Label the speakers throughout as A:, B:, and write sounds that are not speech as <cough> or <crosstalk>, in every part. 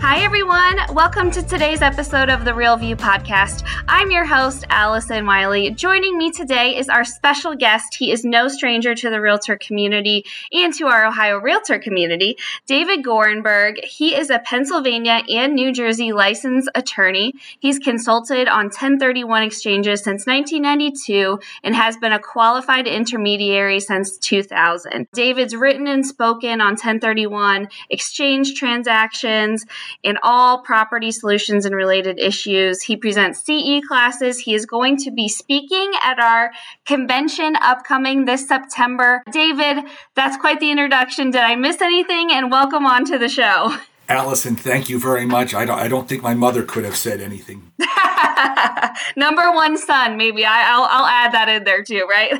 A: Hi, everyone. Welcome to today's episode of the Real View podcast. I'm your host, Allison Wiley. Joining me today is our special guest. He is no stranger to the realtor community and to our Ohio realtor community, David Gorenberg. He is a Pennsylvania and New Jersey licensed attorney. He's consulted on 1031 exchanges since 1992 and has been a qualified intermediary since 2000. David's written and spoken on 1031 exchange transactions in all property solutions and related issues. He presents CE classes. He is going to be speaking at our convention upcoming this September. David, that's quite the introduction. Did I miss anything? And welcome on to the show. <laughs>
B: Allison, thank you very much. I don't, I don't think my mother could have said anything. <laughs>
A: Number one son, maybe. I, will I'll add that in there too, right?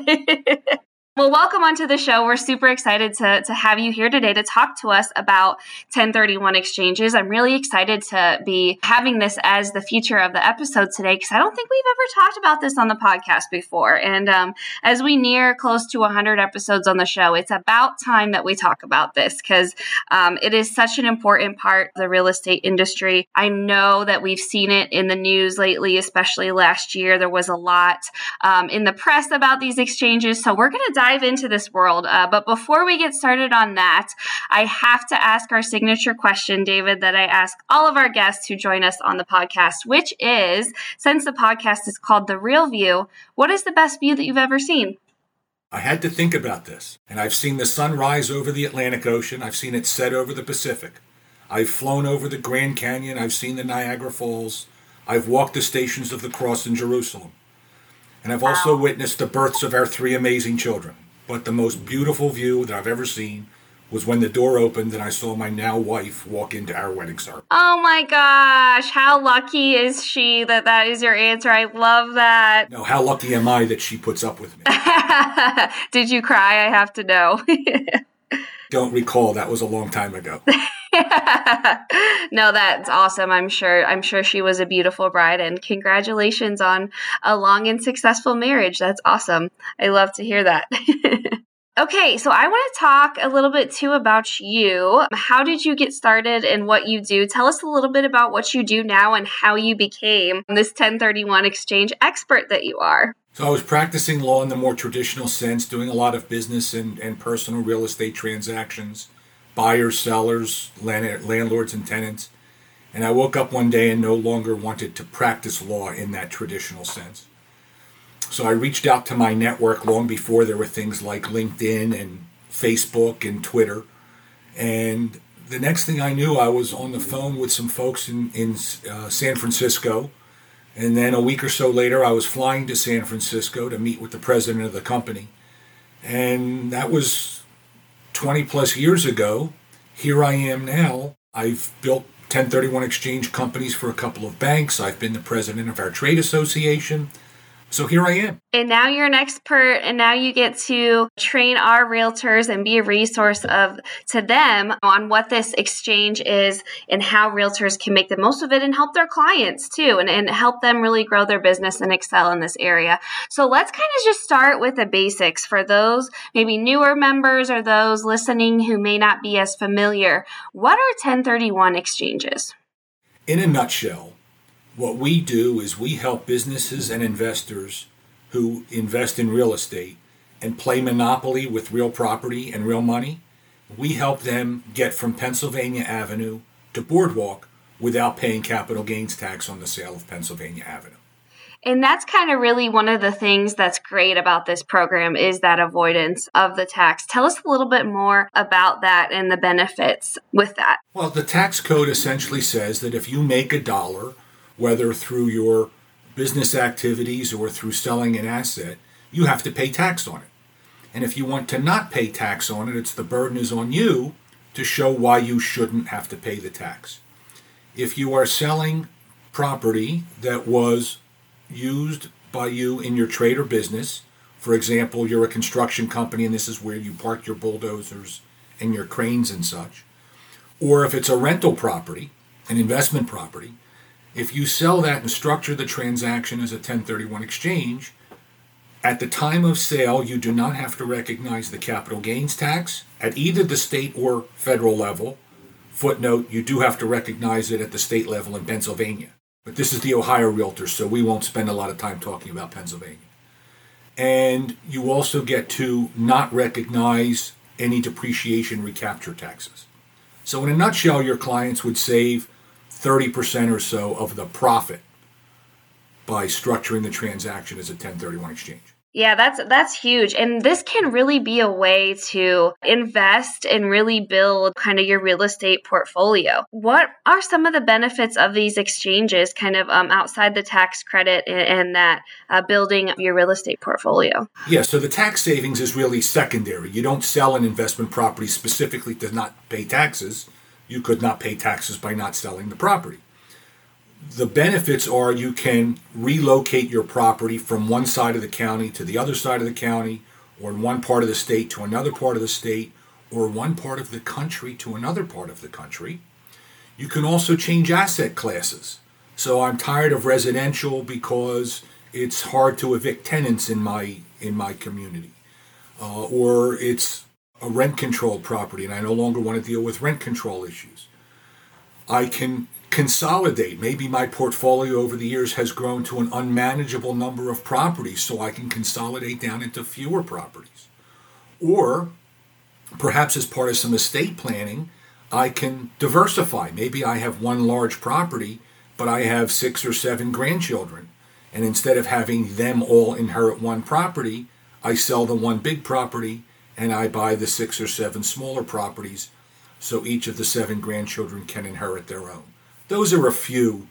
A: <laughs> Well, welcome onto the show. We're super excited to, to have you here today to talk to us about 1031 exchanges. I'm really excited to be having this as the feature of the episode today because I don't think we've ever talked about this on the podcast before. And um, as we near close to 100 episodes on the show, it's about time that we talk about this because um, it is such an important part of the real estate industry. I know that we've seen it in the news lately, especially last year. There was a lot um, in the press about these exchanges. So we're going to dive dive into this world. Uh, but before we get started on that, I have to ask our signature question, David, that I ask all of our guests who join us on the podcast, which is since the podcast is called The Real View, what is the best view that you've ever seen?
B: I had to think about this. And I've seen the sun rise over the Atlantic Ocean, I've seen it set over the Pacific. I've flown over the Grand Canyon, I've seen the Niagara Falls, I've walked the stations of the cross in Jerusalem. And I've also witnessed the births of our three amazing children. But the most beautiful view that I've ever seen was when the door opened and I saw my now wife walk into our wedding ceremony.
A: Oh my gosh, how lucky is she that that is your answer? I love that.
B: No, how lucky am I that she puts up with me? <laughs>
A: Did you cry? I have to know. <laughs>
B: Don't recall, that was a long time ago. <laughs> <laughs>
A: no, that's awesome. I'm sure I'm sure she was a beautiful bride and congratulations on a long and successful marriage. That's awesome. I love to hear that. <laughs> Okay, so I want to talk a little bit too about you. How did you get started and what you do? Tell us a little bit about what you do now and how you became this 1031 exchange expert that you are.
B: So I was practicing law in the more traditional sense, doing a lot of business and, and personal real estate transactions buyers, sellers, land, landlords, and tenants. And I woke up one day and no longer wanted to practice law in that traditional sense. So I reached out to my network long before there were things like LinkedIn and Facebook and Twitter. And the next thing I knew, I was on the phone with some folks in, in uh, San Francisco. And then a week or so later, I was flying to San Francisco to meet with the president of the company. And that was 20 plus years ago, here I am now. I've built 1031 exchange companies for a couple of banks. I've been the president of our trade association. So here I am.
A: And now you're an expert and now you get to train our realtors and be a resource of to them on what this exchange is and how realtors can make the most of it and help their clients too and, and help them really grow their business and excel in this area. So let's kind of just start with the basics for those maybe newer members or those listening who may not be as familiar. What are 1031 exchanges?
B: In a nutshell, what we do is we help businesses and investors who invest in real estate and play monopoly with real property and real money. We help them get from Pennsylvania Avenue to Boardwalk without paying capital gains tax on the sale of Pennsylvania Avenue.
A: And that's kind of really one of the things that's great about this program is that avoidance of the tax. Tell us a little bit more about that and the benefits with that.
B: Well, the tax code essentially says that if you make a dollar whether through your business activities or through selling an asset, you have to pay tax on it. And if you want to not pay tax on it, it's the burden is on you to show why you shouldn't have to pay the tax. If you are selling property that was used by you in your trade or business. For example, you're a construction company and this is where you park your bulldozers and your cranes and such. Or if it's a rental property, an investment property, if you sell that and structure the transaction as a 1031 exchange, at the time of sale, you do not have to recognize the capital gains tax at either the state or federal level. Footnote, you do have to recognize it at the state level in Pennsylvania. But this is the Ohio Realtor, so we won't spend a lot of time talking about Pennsylvania. And you also get to not recognize any depreciation recapture taxes. So, in a nutshell, your clients would save 30% or so of the profit by structuring the transaction as a 1031 exchange.
A: Yeah, that's that's huge. And this can really be a way to invest and really build kind of your real estate portfolio. What are some of the benefits of these exchanges kind of um, outside the tax credit and, and that uh, building your real estate portfolio?
B: Yeah, so the tax savings is really secondary. You don't sell an investment property specifically to not pay taxes. You could not pay taxes by not selling the property the benefits are you can relocate your property from one side of the county to the other side of the county, or in one part of the state to another part of the state, or one part of the country to another part of the country. You can also change asset classes. So I'm tired of residential because it's hard to evict tenants in my in my community, uh, or it's a rent controlled property and I no longer want to deal with rent control issues. I can consolidate. Maybe my portfolio over the years has grown to an unmanageable number of properties, so I can consolidate down into fewer properties. Or perhaps as part of some estate planning, I can diversify. Maybe I have one large property, but I have six or seven grandchildren. And instead of having them all inherit one property, I sell the one big property and I buy the six or seven smaller properties so each of the seven grandchildren can inherit their own. Those are a few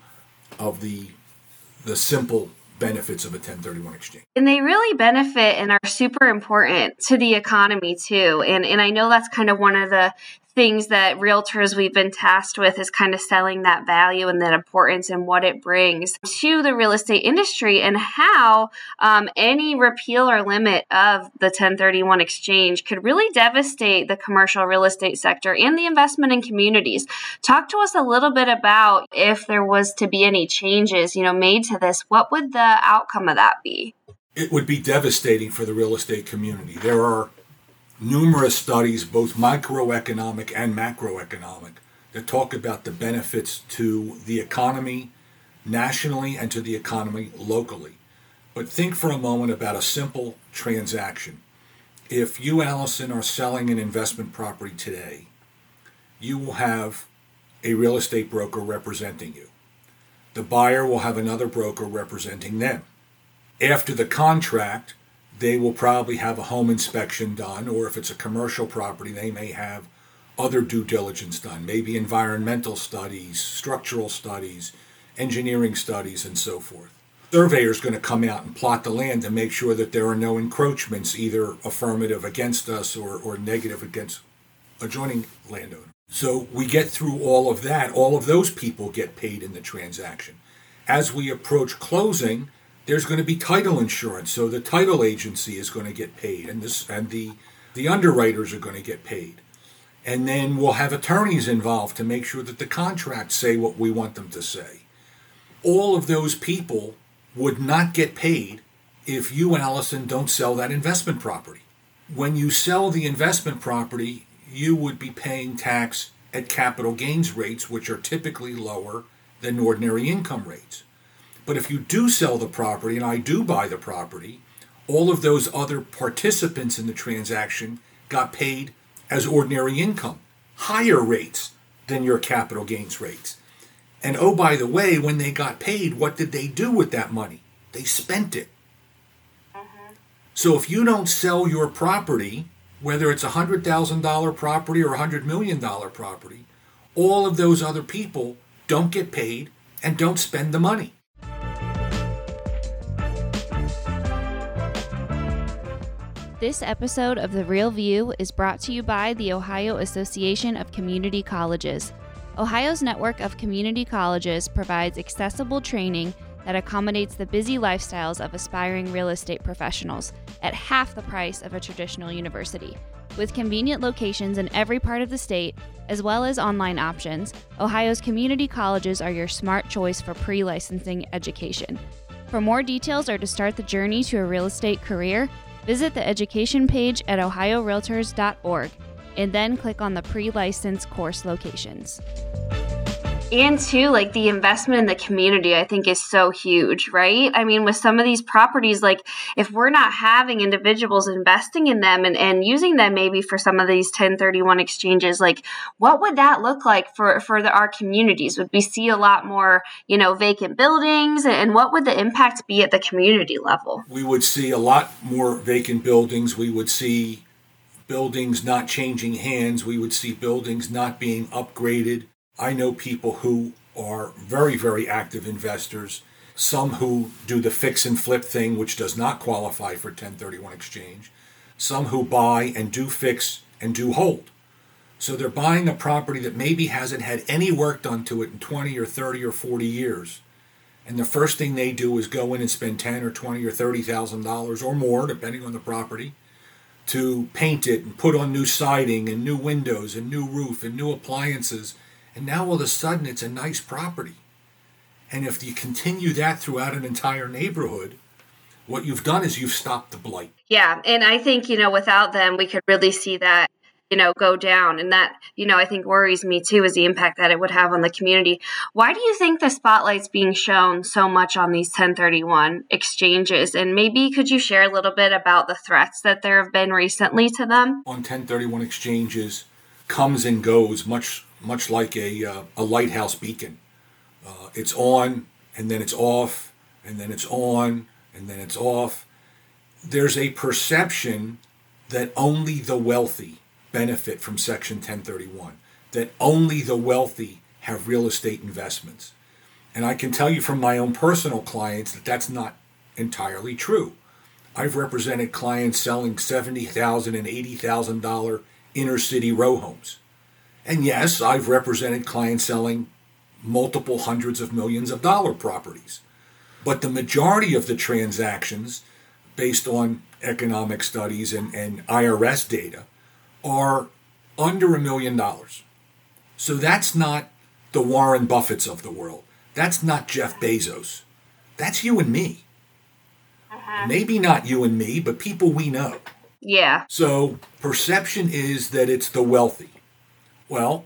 B: of the the simple benefits of a 1031 exchange.
A: And they really benefit and are super important to the economy too. And and I know that's kind of one of the things that realtors we've been tasked with is kind of selling that value and that importance and what it brings to the real estate industry and how um, any repeal or limit of the 1031 exchange could really devastate the commercial real estate sector and the investment in communities. Talk to us a little bit about if there was to be any changes, you know, made to this, what would the outcome of that be?
B: It would be devastating for the real estate community. There are numerous studies, both microeconomic and macroeconomic, that talk about the benefits to the economy nationally and to the economy locally. But think for a moment about a simple transaction. If you, Allison, are selling an investment property today, you will have a real estate broker representing you. The buyer will have another broker representing them. After the contract, they will probably have a home inspection done, or if it's a commercial property, they may have other due diligence done, maybe environmental studies, structural studies, engineering studies, and so forth. Surveyor is going to come out and plot the land to make sure that there are no encroachments, either affirmative against us or, or negative against adjoining landowner. So we get through all of that. All of those people get paid in the transaction. As we approach closing, there's going to be title insurance, so the title agency is going to get paid, and this and the the underwriters are going to get paid, and then we'll have attorneys involved to make sure that the contracts say what we want them to say. All of those people would not get paid if you, Allison, don't sell that investment property. When you sell the investment property, you would be paying tax at capital gains rates, which are typically lower than ordinary income rates. But if you do sell the property and I do buy the property, all of those other participants in the transaction got paid as ordinary income, higher rates than your capital gains rates. And oh, by the way, when they got paid, what did they do with that money? They spent it. Mm-hmm. So if you don't sell your property, whether it's a $100,000 property or a $100 million property, all of those other people don't get paid and don't spend the money.
C: This episode of The Real View is brought to you by the Ohio Association of Community Colleges. Ohio's network of community colleges provides accessible training that accommodates the busy lifestyles of aspiring real estate professionals at half the price of a traditional university. With convenient locations in every part of the state, as well as online options, Ohio's community colleges are your smart choice for pre licensing education. For more details or to start the journey to a real estate career, visit the education page at ohiorealtors.org and then click on the pre license course locations
A: and too like the investment in the community i think is so huge right? I mean with some of these properties like if we're not having individuals investing in them and, and using them maybe for some of these 1031 exchanges like what would that look like for for the, our communities? Would we see a lot more you know vacant buildings? And what would the impact be at the community level?
B: We would see a lot more vacant buildings. We would see buildings not changing hands. We would see buildings not being upgraded I know people who are very, very active investors, some who do the fix and flip thing, which does not qualify for 1031 exchange, some who buy and do fix and do hold. So they're buying a property that maybe hasn't had any work done to it in 20 or 30 or 40 years. And the first thing they do is go in and spend 10 or 20 or 30,000 dollars or more depending on the property to paint it and put on new siding and new windows and new roof and new appliances and now all of a sudden it's a nice property. And if you continue that throughout an entire neighborhood, what you've done is you've stopped the blight.
A: Yeah. And I think, you know, without them, we could really see that, you know, go down. And that, you know, I think worries me too is the impact that it would have on the community. Why do you think the spotlight's being shown so much on these 1031 exchanges? And maybe could you share a little bit about the threats that there have been recently to them?
B: On 1031 exchanges comes and goes much much like a, uh, a lighthouse beacon. Uh, it's on and then it's off and then it's on and then it's off. There's a perception that only the wealthy benefit from Section 1031, that only the wealthy have real estate investments. And I can tell you from my own personal clients that that's not entirely true. I've represented clients selling $70,000 and $80,000 inner city row homes. And yes, I've represented clients selling multiple hundreds of millions of dollar properties. But the majority of the transactions, based on economic studies and, and IRS data, are under a million dollars. So that's not the Warren Buffetts of the world. That's not Jeff Bezos. That's you and me. Uh-huh. Maybe not you and me, but people we know.
A: Yeah.
B: So perception is that it's the wealthy. Well,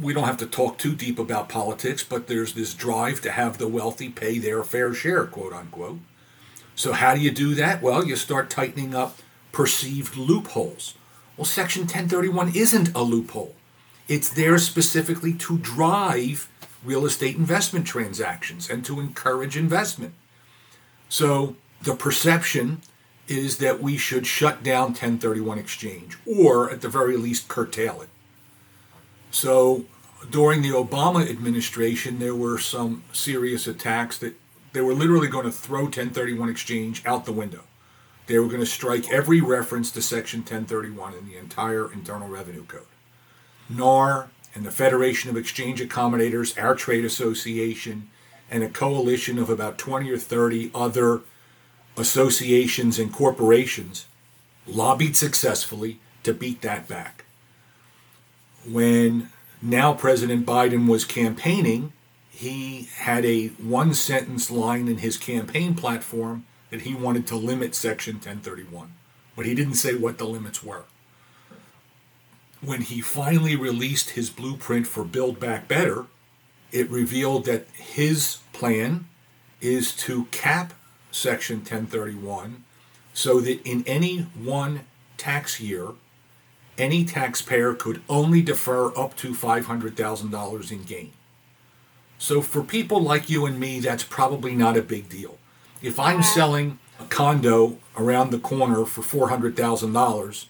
B: we don't have to talk too deep about politics, but there's this drive to have the wealthy pay their fair share, quote unquote. So, how do you do that? Well, you start tightening up perceived loopholes. Well, Section 1031 isn't a loophole, it's there specifically to drive real estate investment transactions and to encourage investment. So, the perception is that we should shut down 1031 exchange or, at the very least, curtail it. So during the Obama administration, there were some serious attacks that they were literally going to throw 1031 exchange out the window. They were going to strike every reference to Section 1031 in the entire Internal Revenue Code. NAR and the Federation of Exchange Accommodators, our trade association, and a coalition of about 20 or 30 other associations and corporations lobbied successfully to beat that back when now President Biden was campaigning, he had a one sentence line in his campaign platform that he wanted to limit Section 1031, but he didn't say what the limits were. When he finally released his blueprint for Build Back Better, it revealed that his plan is to cap Section 1031 so that in any one tax year, any taxpayer could only defer up to $500,000 in gain. So for people like you and me, that's probably not a big deal. If I'm selling a condo around the corner for $400,000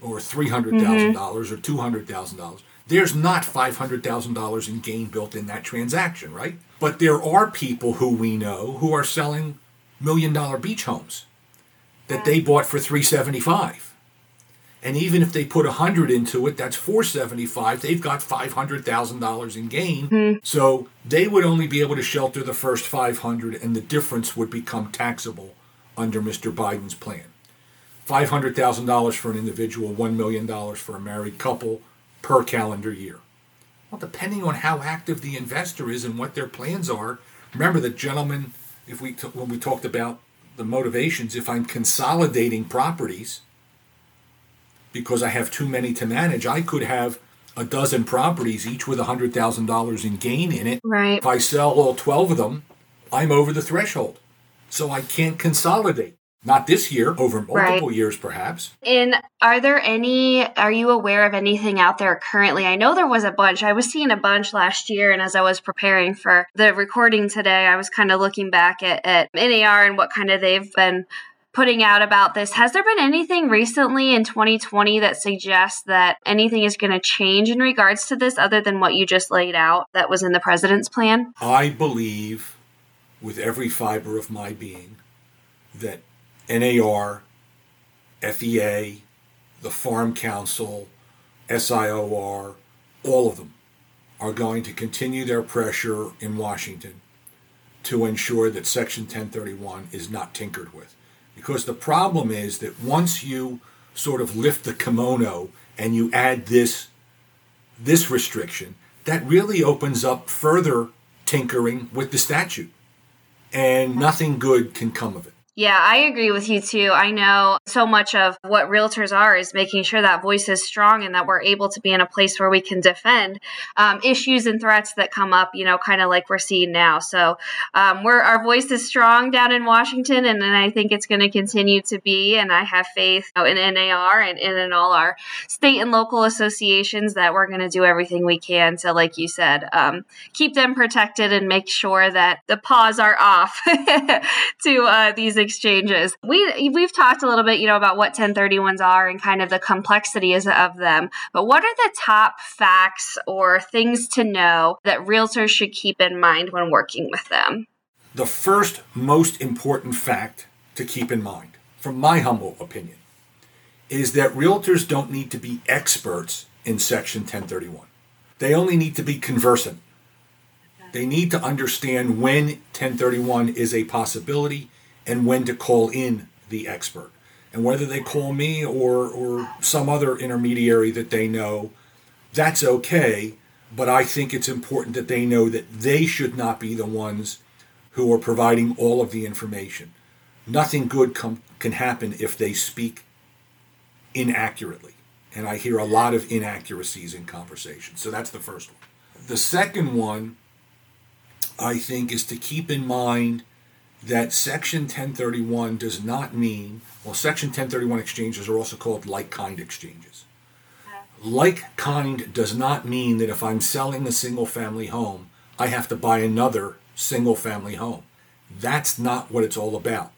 B: or $300,000 or $200,000, there's not $500,000 in gain built in that transaction, right? But there are people who we know who are selling million dollar beach homes that they bought for 375 And even if they put 100 into it, that's 475. They've got $500,000 in gain.
A: Mm-hmm.
B: So they would only be able to shelter the first 500 and the difference would become taxable under Mr. Biden's plan. $500,000 for an individual, $1 million for a married couple per calendar year. Well, depending on how active the investor is and what their plans are, remember the gentleman, if we t- when we talked about the motivations, if I'm consolidating properties because I have too many to manage, I could have a dozen properties, each with $100,000 in gain in it.
A: Right.
B: If I sell all 12 of them, I'm over the threshold. So I can't consolidate. Not this year, over multiple
A: Right.
B: years perhaps.
A: And are there any, are you aware of anything out there currently? I know there was a bunch. I was seeing a bunch last year, and as I was preparing for the recording today, I was kind of looking back at, at NAR and what kind of they've been putting out about this. Has there been anything recently in 2020 that suggests that anything is going to change in regards to this other than what you just laid out that was in the president's plan?
B: I believe with every fiber of my being that NAR, FEA, the Farm Council, SIOR, all of them are going to continue their pressure in Washington to ensure that Section 1031 is not tinkered with. Because the problem is that once you sort of lift the kimono and you add this this restriction, that really opens up further tinkering with the statute. And nothing good can come of it.
A: Yeah, I agree with you too. I know so much of what realtors are is making sure that voice is strong and that we're able to be in a place where we can defend um, issues and threats that come up, you know, kind of like we're seeing now. So um, we're, our voice is strong down in Washington, and, and I think it's going to continue to be. And I have faith you know, in NAR and, and in all our state and local associations that we're going to do everything we can to, like you said, um, keep them protected and make sure that the paws are off <laughs> to uh, these exchanges. We we've talked a little bit, you know, about what 1031s are and kind of the complexities of them. But what are the top facts or things to know that realtors should keep in mind when working with them?
B: The first most important fact to keep in mind, from my humble opinion, is that realtors don't need to be experts in Section 1031. They only need to be conversant. They need to understand when 1031 is a possibility and when to call in the expert. And whether they call me or, or some other intermediary that they know, that's okay. But I think it's important that they know that they should not be the ones who are providing all of the information. Nothing good com- can happen if they speak inaccurately. And I hear a lot of inaccuracies in conversations. So that's the first one. The second one, I think, is to keep in mind that Section 1031 does not mean, well, Section 1031 exchanges are also called like kind exchanges. Like kind does not mean that if I'm selling a single family home, I have to buy another single family home. That's not what it's all about.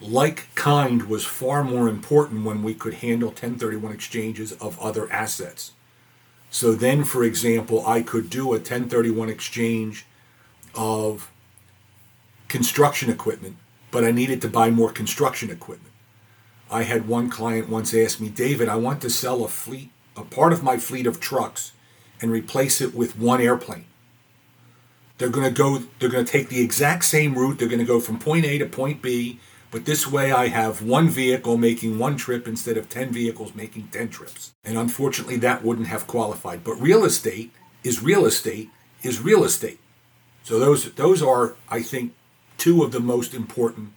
B: Like kind was far more important when we could handle 1031 exchanges of other assets. So then, for example, I could do a 1031 exchange of construction equipment, but I needed to buy more construction equipment. I had one client once ask me, David, I want to sell a fleet, a part of my fleet of trucks, and replace it with one airplane. They're going to go, they're going to take the exact same route. They're going to go from point A to point B, but this way I have one vehicle making one trip instead of 10 vehicles making 10 trips. And unfortunately, that wouldn't have qualified. But real estate is real estate is real estate. So those those are, I think, two of the most important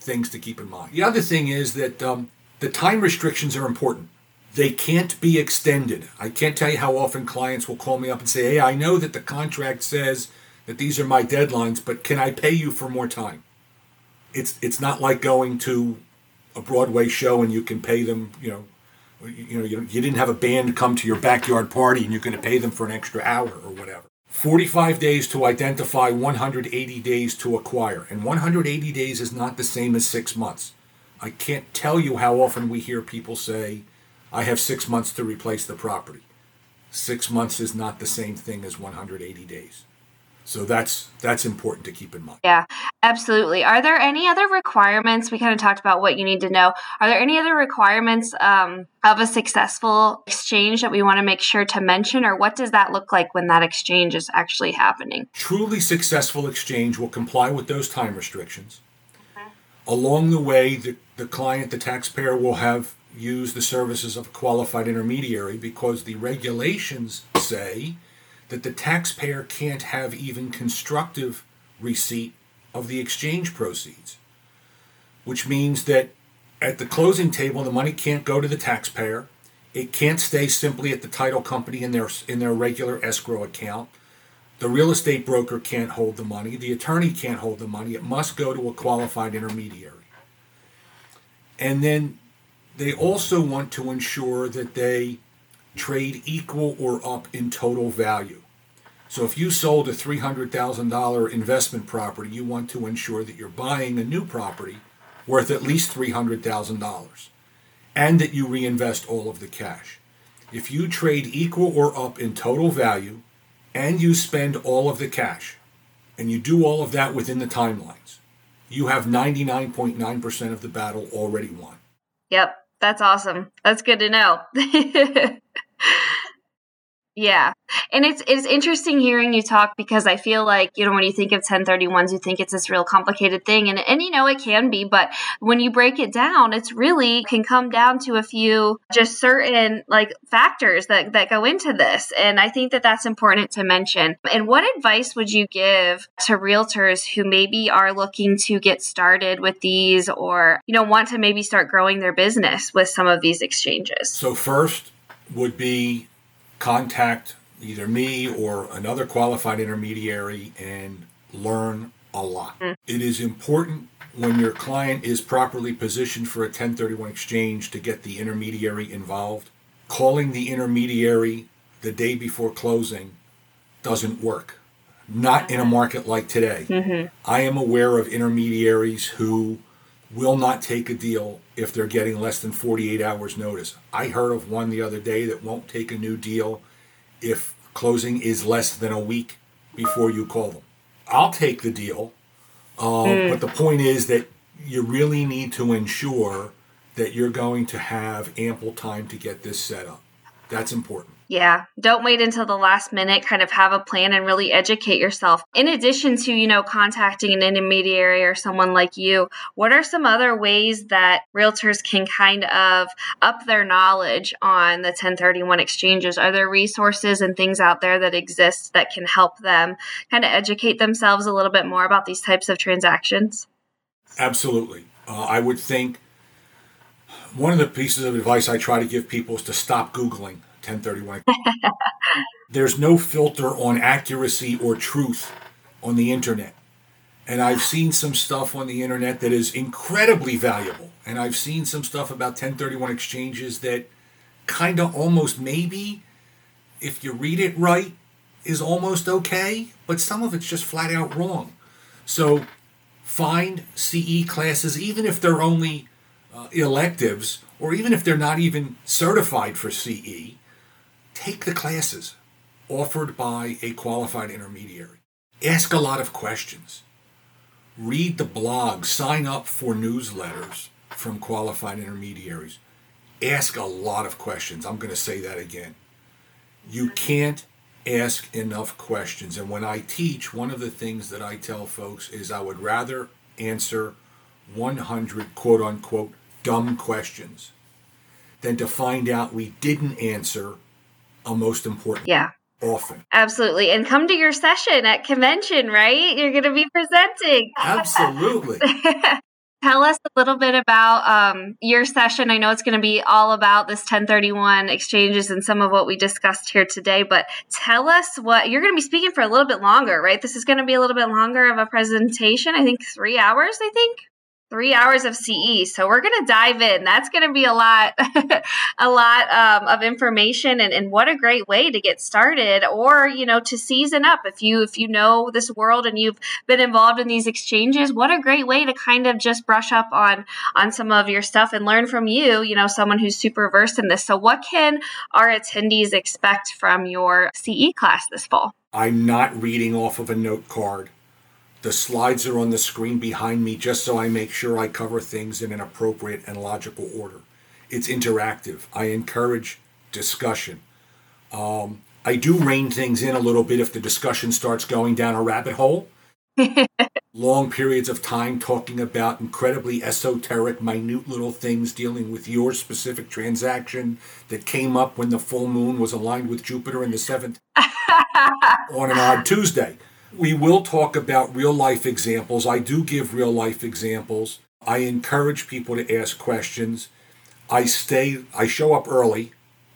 B: things to keep in mind. The other thing is that um, the time restrictions are important. They can't be extended. I can't tell you how often clients will call me up and say, "Hey, I know that the contract says that these are my deadlines, but can I pay you for more time?" It's it's not like going to a Broadway show and you can pay them, you know, you know, you, you didn't have a band come to your backyard party and you're going to pay them for an extra hour or whatever. 45 days to identify, 180 days to acquire. And 180 days is not the same as six months. I can't tell you how often we hear people say, I have six months to replace the property. Six months is not the same thing as 180 days. So that's that's important to keep in mind.
A: Yeah, absolutely. Are there any other requirements? We kind of talked about what you need to know. Are there any other requirements um, of a successful exchange that we want to make sure to mention, or what does that look like when that exchange is actually happening?
B: Truly successful exchange will comply with those time restrictions. Mm-hmm. Along the way, the, the client, the taxpayer, will have used the services of a qualified intermediary because the regulations say that the taxpayer can't have even constructive receipt of the exchange proceeds, which means that at the closing table, the money can't go to the taxpayer. It can't stay simply at the title company in their in their regular escrow account. The real estate broker can't hold the money. The attorney can't hold the money. It must go to a qualified intermediary. And then they also want to ensure that they trade equal or up in total value. So if you sold a $300,000 investment property, you want to ensure that you're buying a new property worth at least $300,000 and that you reinvest all of the cash. If you trade equal or up in total value and you spend all of the cash and you do all of that within the timelines, you have 99.9% of the battle already won.
A: Yep, that's awesome. That's good to know. <laughs> Yeah. And it's it's interesting hearing you talk because I feel like, you know, when you think of 1031s, you think it's this real complicated thing and and you know it can be, but when you break it down, it's really can come down to a few just certain like factors that that go into this. And I think that that's important to mention. And what advice would you give to realtors who maybe are looking to get started with these or, you know, want to maybe start growing their business with some of these exchanges?
B: So first would be contact either me or another qualified intermediary and learn a lot. Mm. It is important when your client is properly positioned for a 1031 exchange to get the intermediary involved. Calling the intermediary the day before closing doesn't work. Not in a market like today. Mm-hmm. I am aware of intermediaries who will not take a deal if they're getting less than 48 hours notice. I heard of one the other day that won't take a new deal if closing is less than a week before you call them. I'll take the deal, uh, mm. but the point is that you really need to ensure that you're going to have ample time to get this set up. That's important.
A: Yeah, don't wait until the last minute, kind of have a plan and really educate yourself. In addition to, you know, contacting an intermediary or someone like you, what are some other ways that realtors can kind of up their knowledge on the 1031 exchanges? Are there resources and things out there that exist that can help them kind of educate themselves a little bit more about these types of transactions?
B: Absolutely. Uh, I would think one of the pieces of advice I try to give people is to stop Googling 1031. There's no filter on accuracy or truth on the internet. And I've seen some stuff on the internet that is incredibly valuable. And I've seen some stuff about 1031 exchanges that kind of almost maybe, if you read it right, is almost okay, but some of it's just flat out wrong. So find CE classes, even if they're only uh, electives, or even if they're not even certified for CE, take the classes offered by a qualified intermediary. Ask a lot of questions. Read the blogs, sign up for newsletters from qualified intermediaries. Ask a lot of questions. I'm going to say that again. You can't ask enough questions. And when I teach, one of the things that I tell folks is I would rather answer 100 quote unquote dumb questions than to find out we didn't answer a most important.
A: Yeah.
B: Often.
A: Absolutely. And come to your session at convention, right? You're going to be presenting.
B: Absolutely. <laughs>
A: Tell us a little bit about um, your session. I know it's going to be all about this 1031 exchanges and some of what we discussed here today, but tell us what you're going to be speaking for a little bit longer, right? This is going to be a little bit longer of a presentation. I think three hours, I think three hours of CE. So we're going to dive in. That's going to be a lot, <laughs> a lot um, of information, and, and what a great way to get started, or you know, to season up. If you if you know this world and you've been involved in these exchanges, what a great way to kind of just brush up on on some of your stuff and learn from you. You know, someone who's super versed in this. So what can our attendees expect from your CE class this fall?
B: I'm not reading off of a note card. The slides are on the screen behind me just so I make sure I cover things in an appropriate and logical order. It's interactive. I encourage discussion. Um, I do rein things in a little bit if the discussion starts going down a rabbit hole. <laughs> Long periods of time talking about incredibly esoteric, minute little things dealing with your specific transaction that came up when the full moon was aligned with Jupiter in the seventh <laughs> on an odd Tuesday. We will talk about real life examples. I do give real life examples. I encourage people to ask questions. I stay, I show up early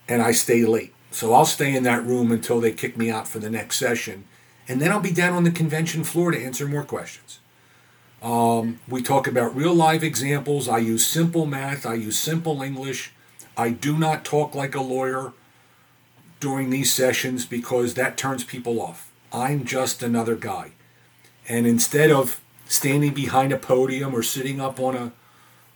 B: and I stay late. So I'll stay in that room until they kick me out for the next session. And then I'll be down on the convention floor to answer more questions. Um, we talk about real life examples. I use simple math. I use simple English. I do not talk like a lawyer during these sessions because that turns people off. I'm just another guy. And instead of standing behind a podium or sitting up on a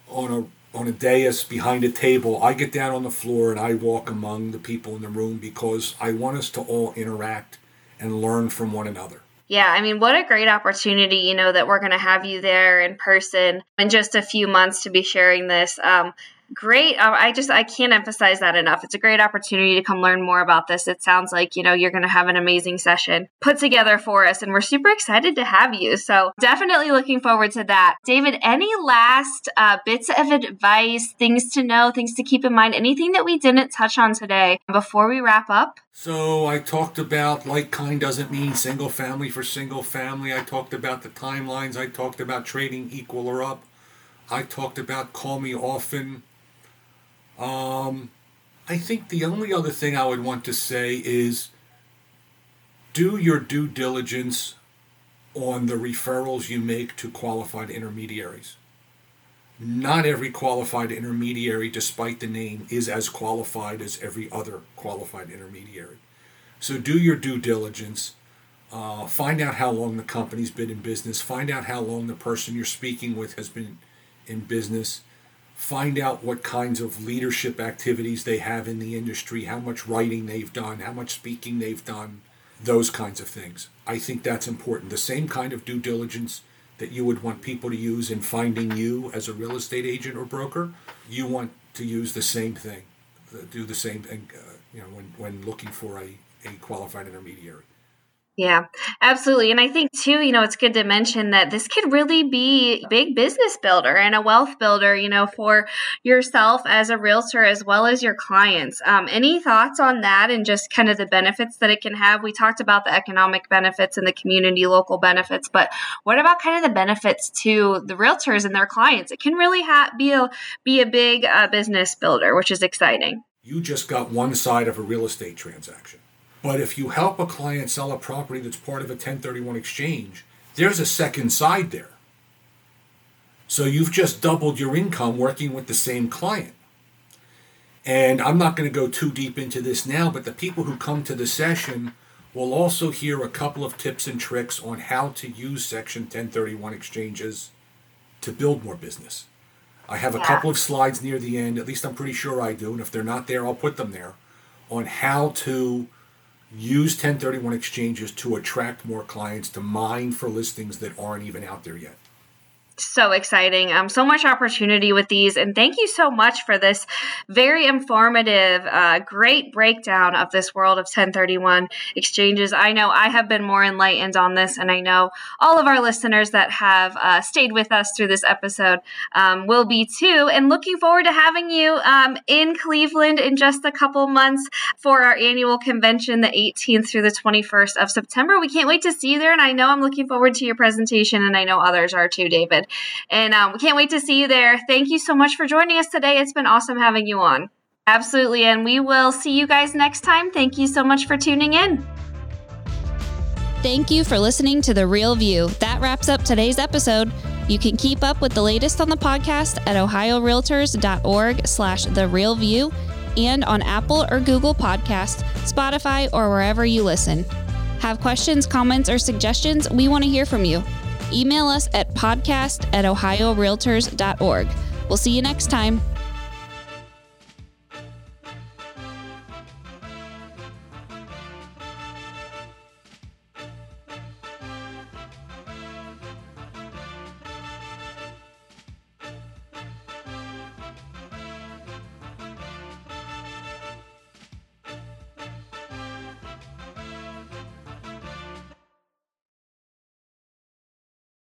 B: on a on a dais behind a table, I get down on the floor and I walk among the people in the room because I want us to all interact and learn from one another.
A: Yeah, I mean, what a great opportunity, you know, that we're going to have you there in person in just a few months to be sharing this. Um, great uh, i just i can't emphasize that enough. It's a great opportunity to come learn more about this. It sounds like you know you're going to have an amazing session put together for us and we're super excited to have you. So definitely looking forward to that. David any last uh, bits of advice things to know things to keep in mind anything that we didn't touch on today before we wrap up?
B: So i talked about like kind doesn't mean single family for single family. I talked about the timelines. I talked about trading equal or up. I talked about call me often. Um, I think the only other thing I would want to say is do your due diligence on the referrals you make to qualified intermediaries. Not every qualified intermediary, despite the name, is as qualified as every other qualified intermediary. So do your due diligence. Uh, find out how long the company's been in business. Find out how long the person you're speaking with has been in business find out what kinds of leadership activities they have in the industry, how much writing they've done, how much speaking they've done, those kinds of things. I think that's important. The same kind of due diligence that you would want people to use in finding you as a real estate agent or broker, you want to use the same thing, do the same thing, uh, you know, when, when looking for a, a qualified intermediary.
A: Yeah, absolutely. And I think too, you know, it's good to mention that this could really be big business builder and a wealth builder, you know, for yourself as a realtor as well as your clients. Um, any thoughts on that and just kind of the benefits that it can have? We talked about the economic benefits and the community local benefits, but what about kind of the benefits to the realtors and their clients? It can really ha- be a be a big uh, business builder, which is exciting.
B: You just got one side of a real estate transaction but if you help a client sell a property that's part of a 1031 exchange, there's a second side there. So you've just doubled your income working with the same client. And I'm not going to go too deep into this now, but the people who come to the session will also hear a couple of tips and tricks on how to use Section 1031 exchanges to build more business. I have a couple of slides near the end, at least I'm pretty sure I do, and if they're not there, I'll put them there, on how to use 1031 exchanges to attract more clients to mine for listings that aren't even out there yet
A: so exciting. Um, so much opportunity with these. And thank you so much for this very informative, uh, great breakdown of this world of 1031 exchanges. I know I have been more enlightened on this, and I know all of our listeners that have uh, stayed with us through this episode um, will be too. And looking forward to having you um, in Cleveland in just a couple months for our annual convention, the 18th through the 21st of September. We can't wait to see you there. And I know I'm looking forward to your presentation, and I know others are too, David. And um, we can't wait to see you there. Thank you so much for joining us today. It's been awesome having you on. Absolutely. And we will see you guys next time. Thank you so much for tuning in.
C: Thank you for listening to The Real View. That wraps up today's episode. You can keep up with the latest on the podcast at ohiorealtors.org slash The Real View and on Apple or Google Podcasts, Spotify, or wherever you listen. Have questions, comments, or suggestions? We want to hear from you email us at podcast at ohiorealtors.org. We'll see you next time.